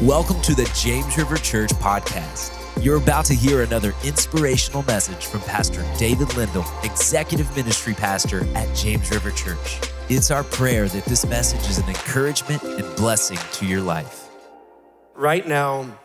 Welcome to the James River Church podcast. You're about to hear another inspirational message from Pastor David Lindell, Executive Ministry Pastor at James River Church. It's our prayer that this message is an encouragement and blessing to your life. Right now,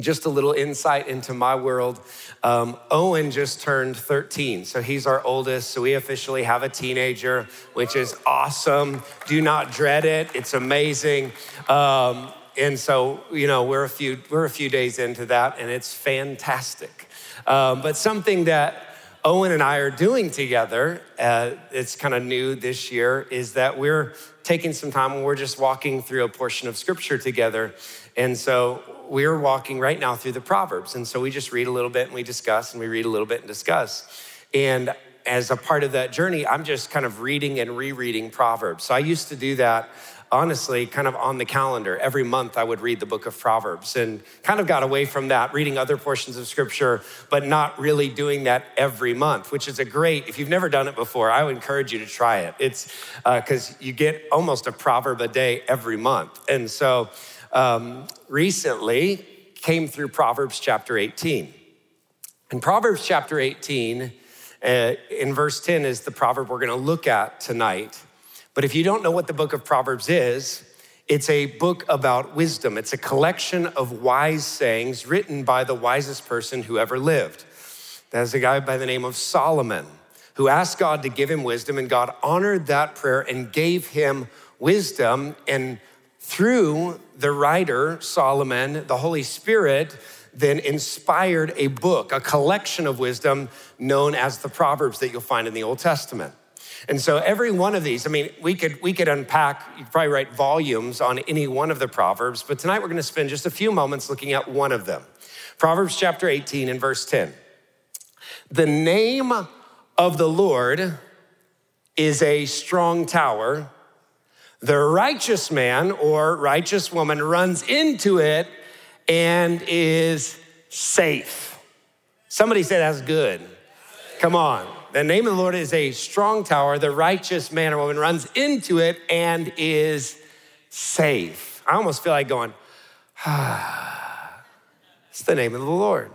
just a little insight into my world. Um, Owen just turned 13, so he's our oldest. So we officially have a teenager, which is awesome. Do not dread it; it's amazing. Um, and so you know we're a few we're a few days into that and it's fantastic. Um, but something that owen and i are doing together uh, it's kind of new this year is that we're taking some time and we're just walking through a portion of scripture together. And so we're walking right now through the proverbs. And so we just read a little bit and we discuss and we read a little bit and discuss. And as a part of that journey i'm just kind of reading and rereading proverbs. So i used to do that honestly kind of on the calendar. Every month I would read the book of Proverbs and kind of got away from that, reading other portions of scripture, but not really doing that every month, which is a great, if you've never done it before, I would encourage you to try it. It's because uh, you get almost a proverb a day every month. And so um, recently came through Proverbs chapter 18. And Proverbs chapter 18, uh, in verse 10, is the proverb we're going to look at tonight. But if you don't know what the book of Proverbs is, it's a book about wisdom. It's a collection of wise sayings written by the wisest person who ever lived. That's a guy by the name of Solomon who asked God to give him wisdom, and God honored that prayer and gave him wisdom. And through the writer, Solomon, the Holy Spirit then inspired a book, a collection of wisdom known as the Proverbs that you'll find in the Old Testament. And so every one of these, I mean, we could we could unpack, you could probably write volumes on any one of the proverbs, but tonight we're going to spend just a few moments looking at one of them. Proverbs chapter 18 and verse 10. The name of the Lord is a strong tower. The righteous man or righteous woman runs into it and is safe. Somebody say that's good. Come on. The name of the Lord is a strong tower. The righteous man or woman runs into it and is safe. I almost feel like going, ah, it's the name of the Lord.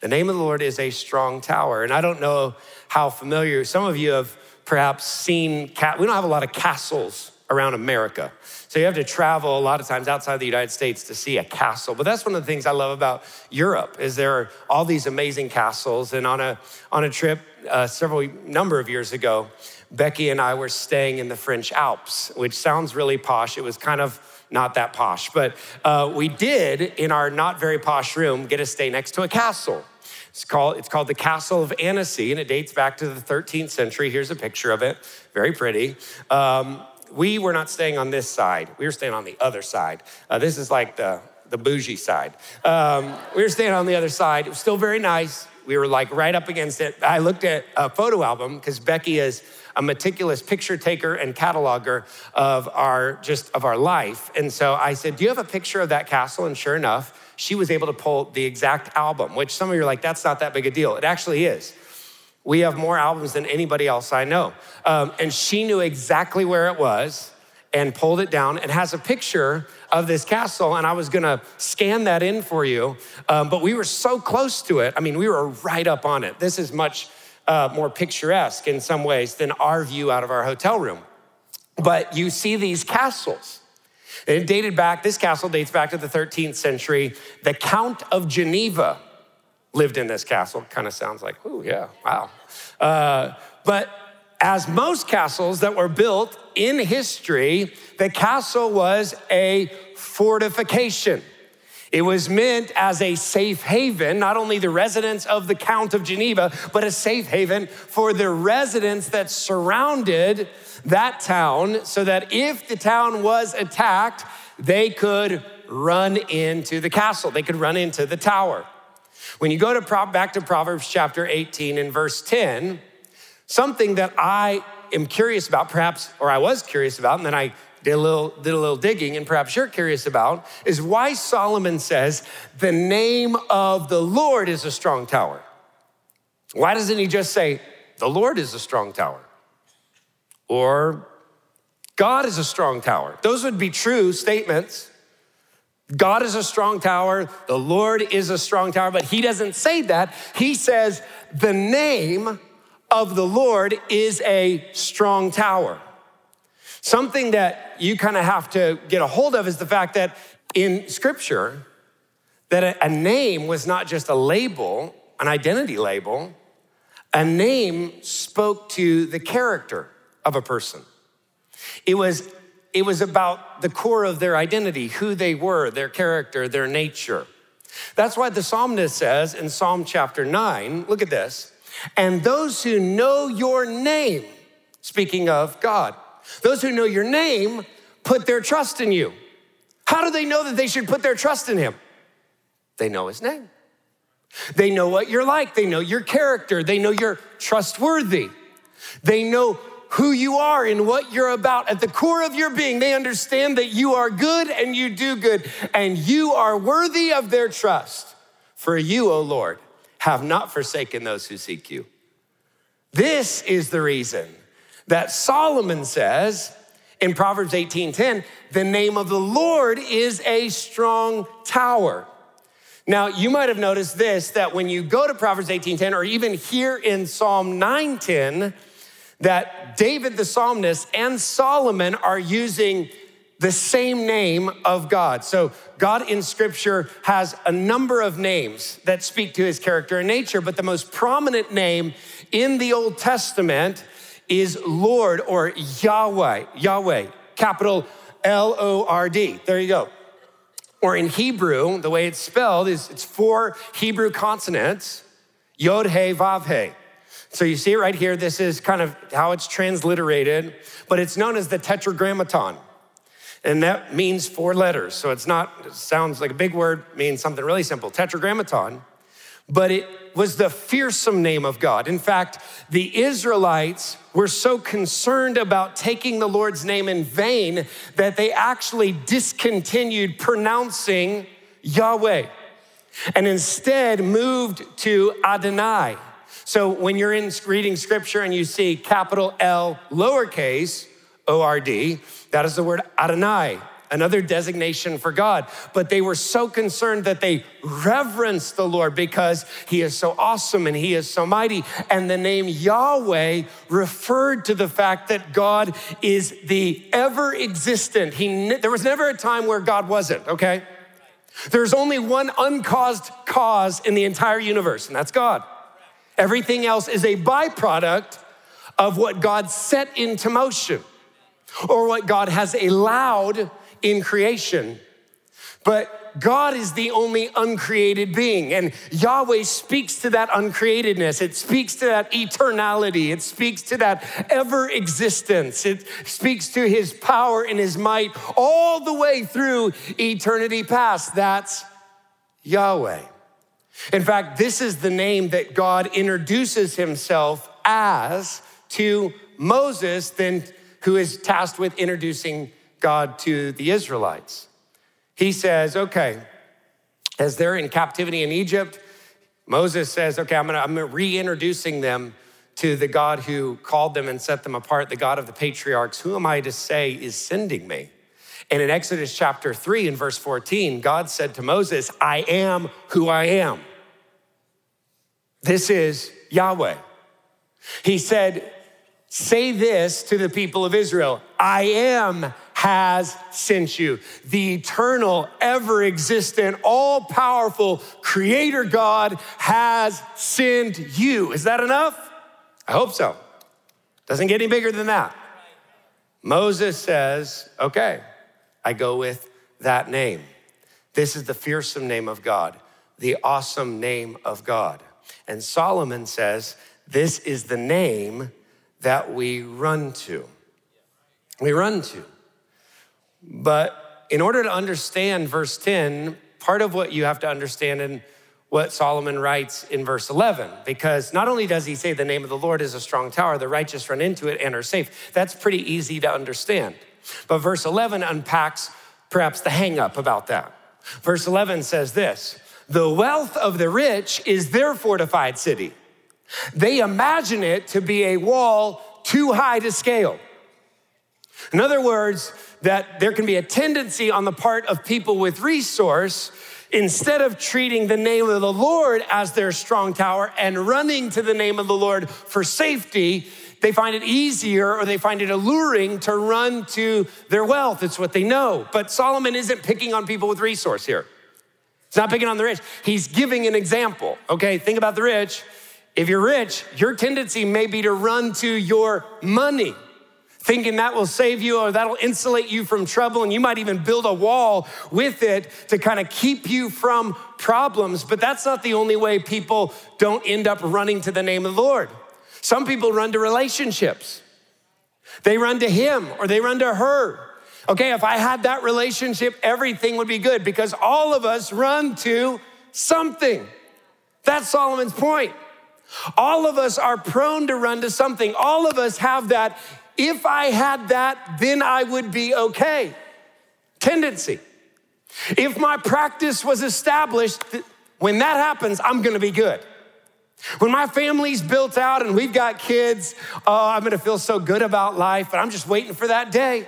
The name of the Lord is a strong tower. And I don't know how familiar, some of you have perhaps seen, we don't have a lot of castles around America. So you have to travel a lot of times outside the United States to see a castle. But that's one of the things I love about Europe is there are all these amazing castles. And on a on a trip uh, several number of years ago, Becky and I were staying in the French Alps, which sounds really posh. It was kind of not that posh, but uh, we did in our not very posh room get to stay next to a castle. It's called, it's called the Castle of Annecy, and it dates back to the 13th century. Here's a picture of it, very pretty. Um, we were not staying on this side. We were staying on the other side. Uh, this is like the, the bougie side. Um, we were staying on the other side. It was still very nice. We were like right up against it. I looked at a photo album because Becky is a meticulous picture taker and cataloger of our just of our life. And so I said, "Do you have a picture of that castle?" And sure enough, she was able to pull the exact album, which some of you are like, "That's not that big a deal." It actually is. We have more albums than anybody else I know. Um, and she knew exactly where it was and pulled it down and has a picture of this castle. And I was gonna scan that in for you, um, but we were so close to it. I mean, we were right up on it. This is much uh, more picturesque in some ways than our view out of our hotel room. But you see these castles. It dated back, this castle dates back to the 13th century. The Count of Geneva lived in this castle. Kind of sounds like, oh, yeah, wow. Uh, but as most castles that were built in history, the castle was a fortification. It was meant as a safe haven, not only the residents of the Count of Geneva, but a safe haven for the residents that surrounded that town so that if the town was attacked, they could run into the castle, they could run into the tower. When you go to back to Proverbs chapter 18 and verse 10, something that I am curious about, perhaps, or I was curious about, and then I did a little, did a little digging, and perhaps you're curious about, is why Solomon says the name of the Lord is a strong tower. Why doesn't he just say, the Lord is a strong tower? Or God is a strong tower. Those would be true statements. God is a strong tower, the Lord is a strong tower, but he doesn't say that. He says, the name of the Lord is a strong tower. Something that you kind of have to get a hold of is the fact that in scripture, that a, name was not just a label, an identity label, a name spoke to the character of a person. It was, it was about the core of their identity, who they were, their character, their nature. That's why the psalmist says in Psalm chapter 9, look at this, and those who know your name, speaking of God, those who know your name put their trust in you. How do they know that they should put their trust in him? They know his name. They know what you're like. They know your character. They know you're trustworthy. They know who you are and what you're about. At the core of your being, they understand that you are good and you do good and you are worthy of their trust. For you, O Lord, have not forsaken those who seek you. This is the reason that Solomon says in Proverbs 18:10, the name of the Lord is a strong tower. Now, you might have noticed this that when you go to Proverbs 18:10 or even here in Psalm 9:10 that David the psalmist and Solomon are using the same name of God. So, God in scripture has a number of names that speak to his character and nature, but the most prominent name in the Old Testament is Lord or Yahweh, Yahweh, capital L O R D. There you go. Or in Hebrew, the way it's spelled is it's four Hebrew consonants, Yod He Vav He. So you see it right here. This is kind of how it's transliterated, but it's known as the Tetragrammaton. And that means four letters. So it's not, it sounds like a big word, means something really simple. Tetragrammaton but it was the fearsome name of God. In fact, the Israelites were so concerned about taking the Lord's name in vain that they actually discontinued pronouncing Yahweh and instead moved to Adonai. So when you're in reading scripture and you see capital L lowercase O R D, that is the word Adonai another designation for God. But they were so concerned that they reverenced the Lord because he is so awesome and he is so mighty. And the name Yahweh referred to the fact that God is the ever existent. He, there was never a time where God wasn't, okay? There's only one uncaused cause in the entire universe, and that's God. Everything else is a byproduct of what God set into motion or what God has allowed in creation. But God is the only uncreated being, and Yahweh speaks to that uncreatedness. It speaks to that eternality. It speaks to that ever existence. It speaks to his power and his might all the way through eternity past. That's Yahweh. In fact, this is the name that God introduces himself as to Moses, then who is tasked with introducing God to the Israelites. He says, okay, as they're in captivity in Egypt, Moses says, okay, I'm, gonna, I'm reintroducing them to the God who called them and set them apart, the God of the patriarchs. Who am I to say is sending me? And in Exodus chapter 3 and verse 14, God said to Moses, I am who I am. This is Yahweh. He said, Say this to the people of Israel I am has sent you. The eternal, ever existent, all powerful creator God has sent you. Is that enough? I hope so. Doesn't get any bigger than that. Moses says, okay, I go with that name. This is the fearsome name of God, the awesome name of God. And Solomon says, this is the name that we run to. We run to. But in order to understand verse 10, part of what you have to understand in what Solomon writes in verse 11, because not only does he say the name of the Lord is a strong tower, the righteous run into it and are safe. That's pretty easy to understand. But verse 11 unpacks perhaps the hangup about that. Verse 11 says this The wealth of the rich is their fortified city. They imagine it to be a wall too high to scale. In other words, that there can be a tendency on the part of people with resource instead of treating the name of the Lord as their strong tower and running to the name of the Lord for safety, they find it easier or they find it alluring to run to their wealth. It's what they know. But Solomon isn't picking on people with resource here. He's not picking on the rich. He's giving an example. Okay, think about the rich. If you're rich, your tendency may be to run to your money thinking that will save you or that'll insulate you from trouble. And you might even build a wall with it to kind of keep you from problems. But that's not the only way people don't end up running to the name of the Lord. Some people run to relationships, they run to him or they run to her. Okay, if I had that relationship, everything would be good because all of us run to something. That's Solomon's point. All of us are prone to run to something. All of us have that if I had that, then I would be okay. Tendency. If my practice was established, when that happens, I'm gonna be good. When my family's built out and we've got kids, oh, I'm gonna feel so good about life, but I'm just waiting for that day.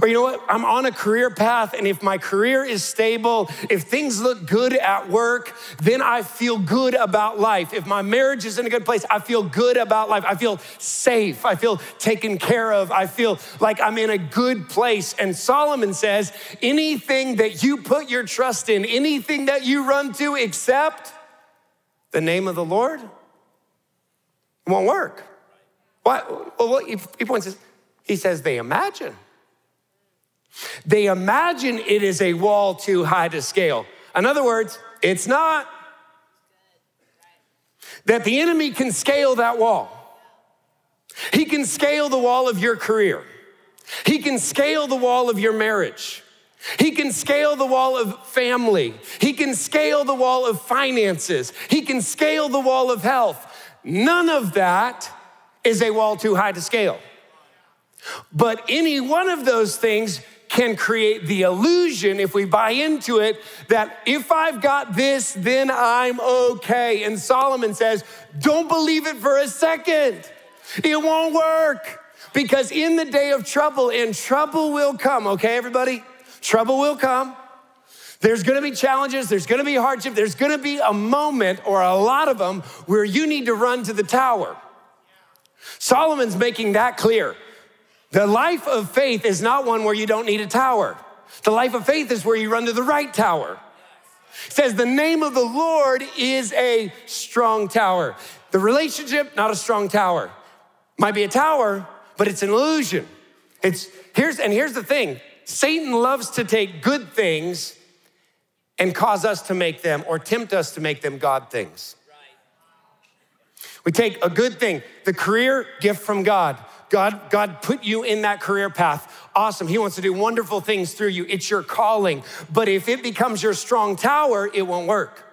Or you know what? I'm on a career path, and if my career is stable, if things look good at work, then I feel good about life. If my marriage is in a good place, I feel good about life. I feel safe. I feel taken care of. I feel like I'm in a good place. And Solomon says anything that you put your trust in, anything that you run to except the name of the Lord, it won't work. Why? Well, he points, he says they imagine. They imagine it is a wall too high to scale. In other words, it's not. That the enemy can scale that wall. He can scale the wall of your career. He can scale the wall of your marriage. He can scale the wall of family. He can scale the wall of finances. He can scale the wall of health. None of that is a wall too high to scale. But any one of those things can create the illusion, if we buy into it, that if I've got this, then I'm okay. And Solomon says, don't believe it for a second. It won't work. Because in the day of trouble, and trouble will come, okay, everybody? Trouble will come. There's gonna be challenges, there's gonna be hardship, there's gonna be a moment or a lot of them where you need to run to the tower. Solomon's making that clear. The life of faith is not one where you don't need a tower. The life of faith is where you run to the right tower. It says the name of the Lord is a strong tower. The relationship, not a strong tower. Might be a tower, but it's an illusion. It's here's and here's the thing. Satan loves to take good things and cause us to make them or tempt us to make them God things. We take a good thing, the career gift from God. God, God put you in that career path. Awesome. He wants to do wonderful things through you. It's your calling. But if it becomes your strong tower, it won't work.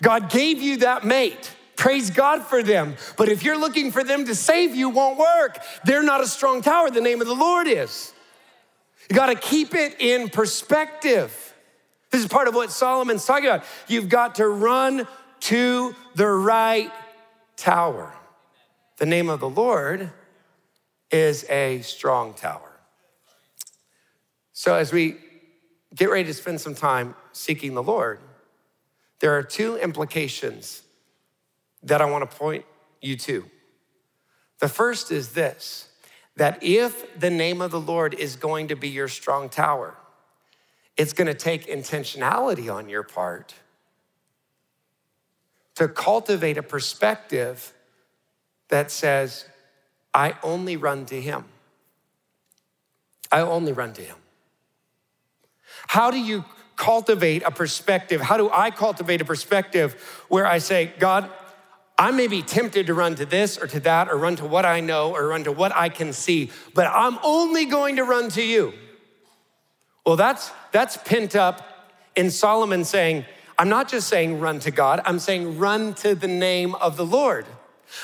God gave you that mate. Praise God for them. But if you're looking for them to save you, won't work. They're not a strong tower. The name of the Lord is. You got to keep it in perspective. This is part of what Solomon's talking about. You've got to run to the right tower. The name of the Lord is a strong tower. So, as we get ready to spend some time seeking the Lord, there are two implications that I want to point you to. The first is this that if the name of the Lord is going to be your strong tower, it's going to take intentionality on your part to cultivate a perspective that says, I only run to Him. I only run to Him. How do you cultivate a perspective? How do I cultivate a perspective where I say, God, I may be tempted to run to this or to that or run to what I know or run to what I can see, but I'm only going to run to you. Well, that's that's pent up in Solomon saying, I'm not just saying run to God, I'm saying run to the name of the Lord.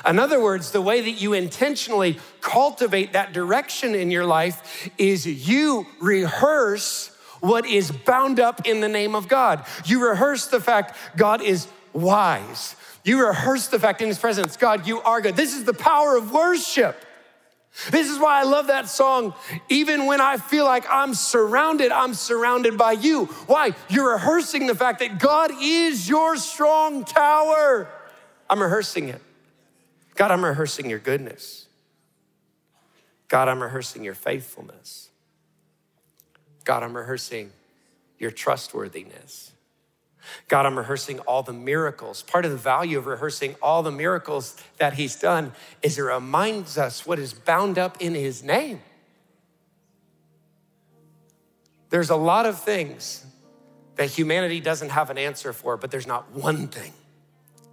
In other words, the way that you intentionally cultivate that direction in your life is you rehearse what is bound up in the name of God. You rehearse the fact God is wise. You rehearse the fact in his presence, God, you are good. This is the power of worship. This is why I love that song. Even when I feel like I'm surrounded, I'm surrounded by you. Why? You're rehearsing the fact that God is your strong tower. I'm rehearsing it. God, I'm rehearsing your goodness. God, I'm rehearsing your faithfulness. God, I'm rehearsing your trustworthiness. God, I'm rehearsing all the miracles. Part of the value of rehearsing all the miracles that He's done is it reminds us what is bound up in His name. There's a lot of things that humanity doesn't have an answer for, but there's not one thing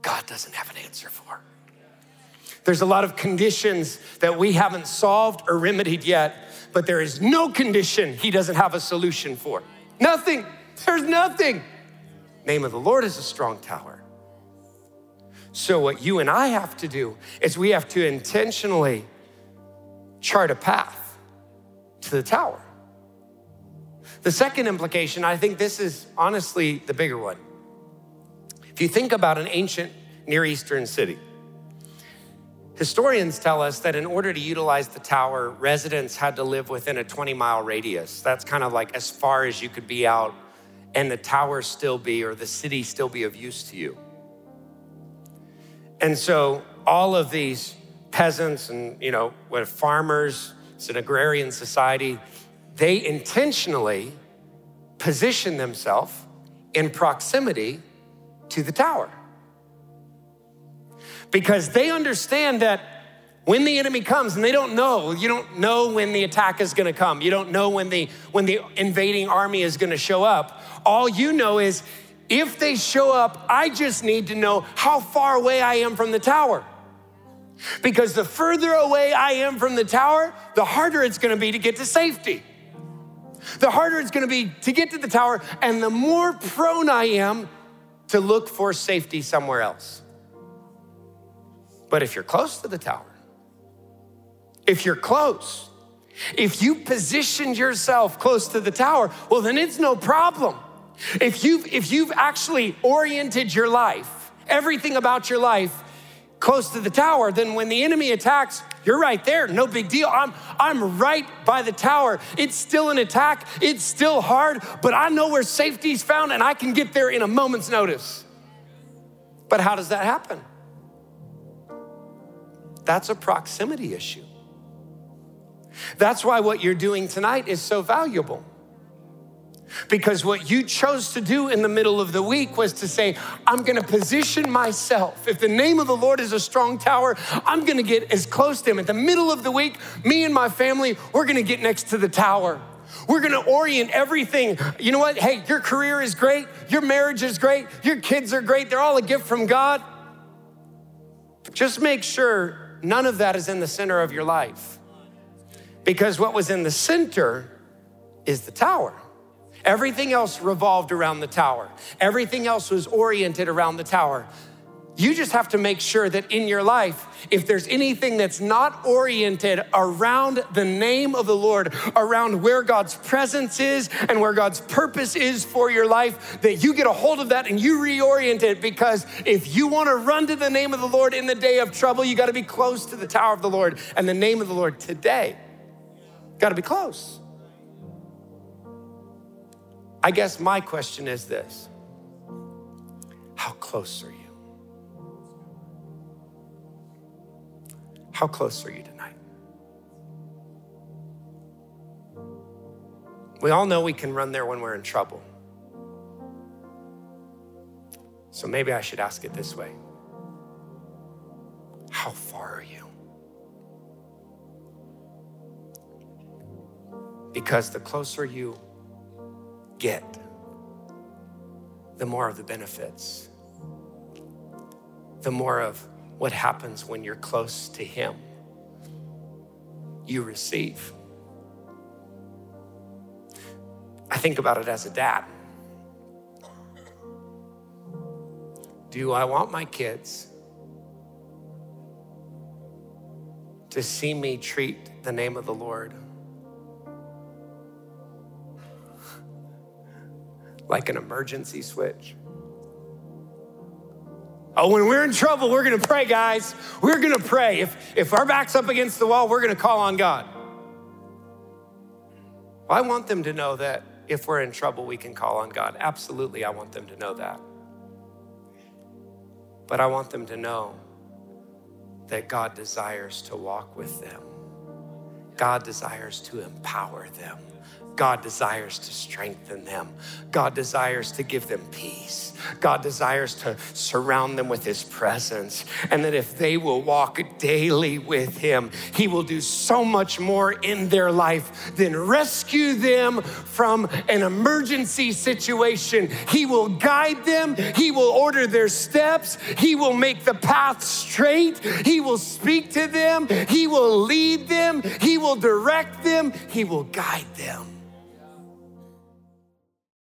God doesn't have an answer for. There's a lot of conditions that we haven't solved or remedied yet, but there is no condition He doesn't have a solution for. Nothing. There's nothing name of the Lord is a strong tower. So, what you and I have to do is we have to intentionally chart a path to the tower. The second implication, I think this is honestly the bigger one. If you think about an ancient Near Eastern city, historians tell us that in order to utilize the tower, residents had to live within a 20 mile radius. That's kind of like as far as you could be out and the tower still be or the city still be of use to you. And so all of these peasants and, you know, farmers, it's an agrarian society, they intentionally position themselves in proximity to the tower. Because they understand that when the enemy comes and they don't know you don't know when the attack is going to come you don't know when the when the invading army is going to show up all you know is if they show up i just need to know how far away i am from the tower because the further away i am from the tower the harder it's to be to get to safety the harder it's to be to get to the tower and the more prone i am to look for safety somewhere else but if you're close to the tower if you're close. If you positioned yourself close to the tower, well, then it's no problem. If you've, if you've actually oriented your life, everything about your life, close to the tower, then when the enemy attacks, you're right there, no big deal. I'm, I'm right by the tower. It's still an attack, it's still hard, but I know where safety's found and I can get there in a moment's notice. But how does that happen? That's a proximity issue. That's why what you're doing tonight is so valuable. Because what you chose to do in the middle of the week was to say, I'm gonna position myself. If the name of the Lord is a strong tower, I'm gonna get as close to Him. At the middle of the week, me and my family, we're gonna get next to the tower. We're gonna orient everything. You know what? Hey, your career is great, your marriage is great, your kids are great, they're all a gift from God. Just make sure none of that is in the center of your life. Because what was in the center is the tower. Everything else revolved around the tower, everything else was oriented around the tower. You just have to make sure that in your life, if there's anything that's not oriented around the name of the Lord, around where God's presence is and where God's purpose is for your life, that you get a hold of that and you reorient it. Because if you want to run to the name of the Lord in the day of trouble, you got to be close to the tower of the Lord and the name of the Lord today. Got to be close. I guess my question is this How close are you? How close are you tonight? We all know we can run there when we're in trouble. So maybe I should ask it this way How far are you? Because the closer you get, the more of the benefits, the more of what happens when you're close to Him you receive. I think about it as a dad. Do I want my kids to see me treat the name of the Lord like an emergency switch. Oh, when we're in trouble, we're gonna pray, guys. We're gonna pray. If, if our back's up against the wall, we're gonna call on God. Well, I want them to know that if we're in trouble, we can call on God. Absolutely, I want them to know that. But I want them to know that God desires to walk with them, God desires to empower them. God desires to strengthen them. God desires to give them peace. God desires to surround them with His presence. And that if they will walk daily with Him, He will do so much more in their life than rescue them from an emergency situation. He will guide them, He will order their steps, He will make the path straight, He will speak to them, He will lead them, He will direct them, He will guide them.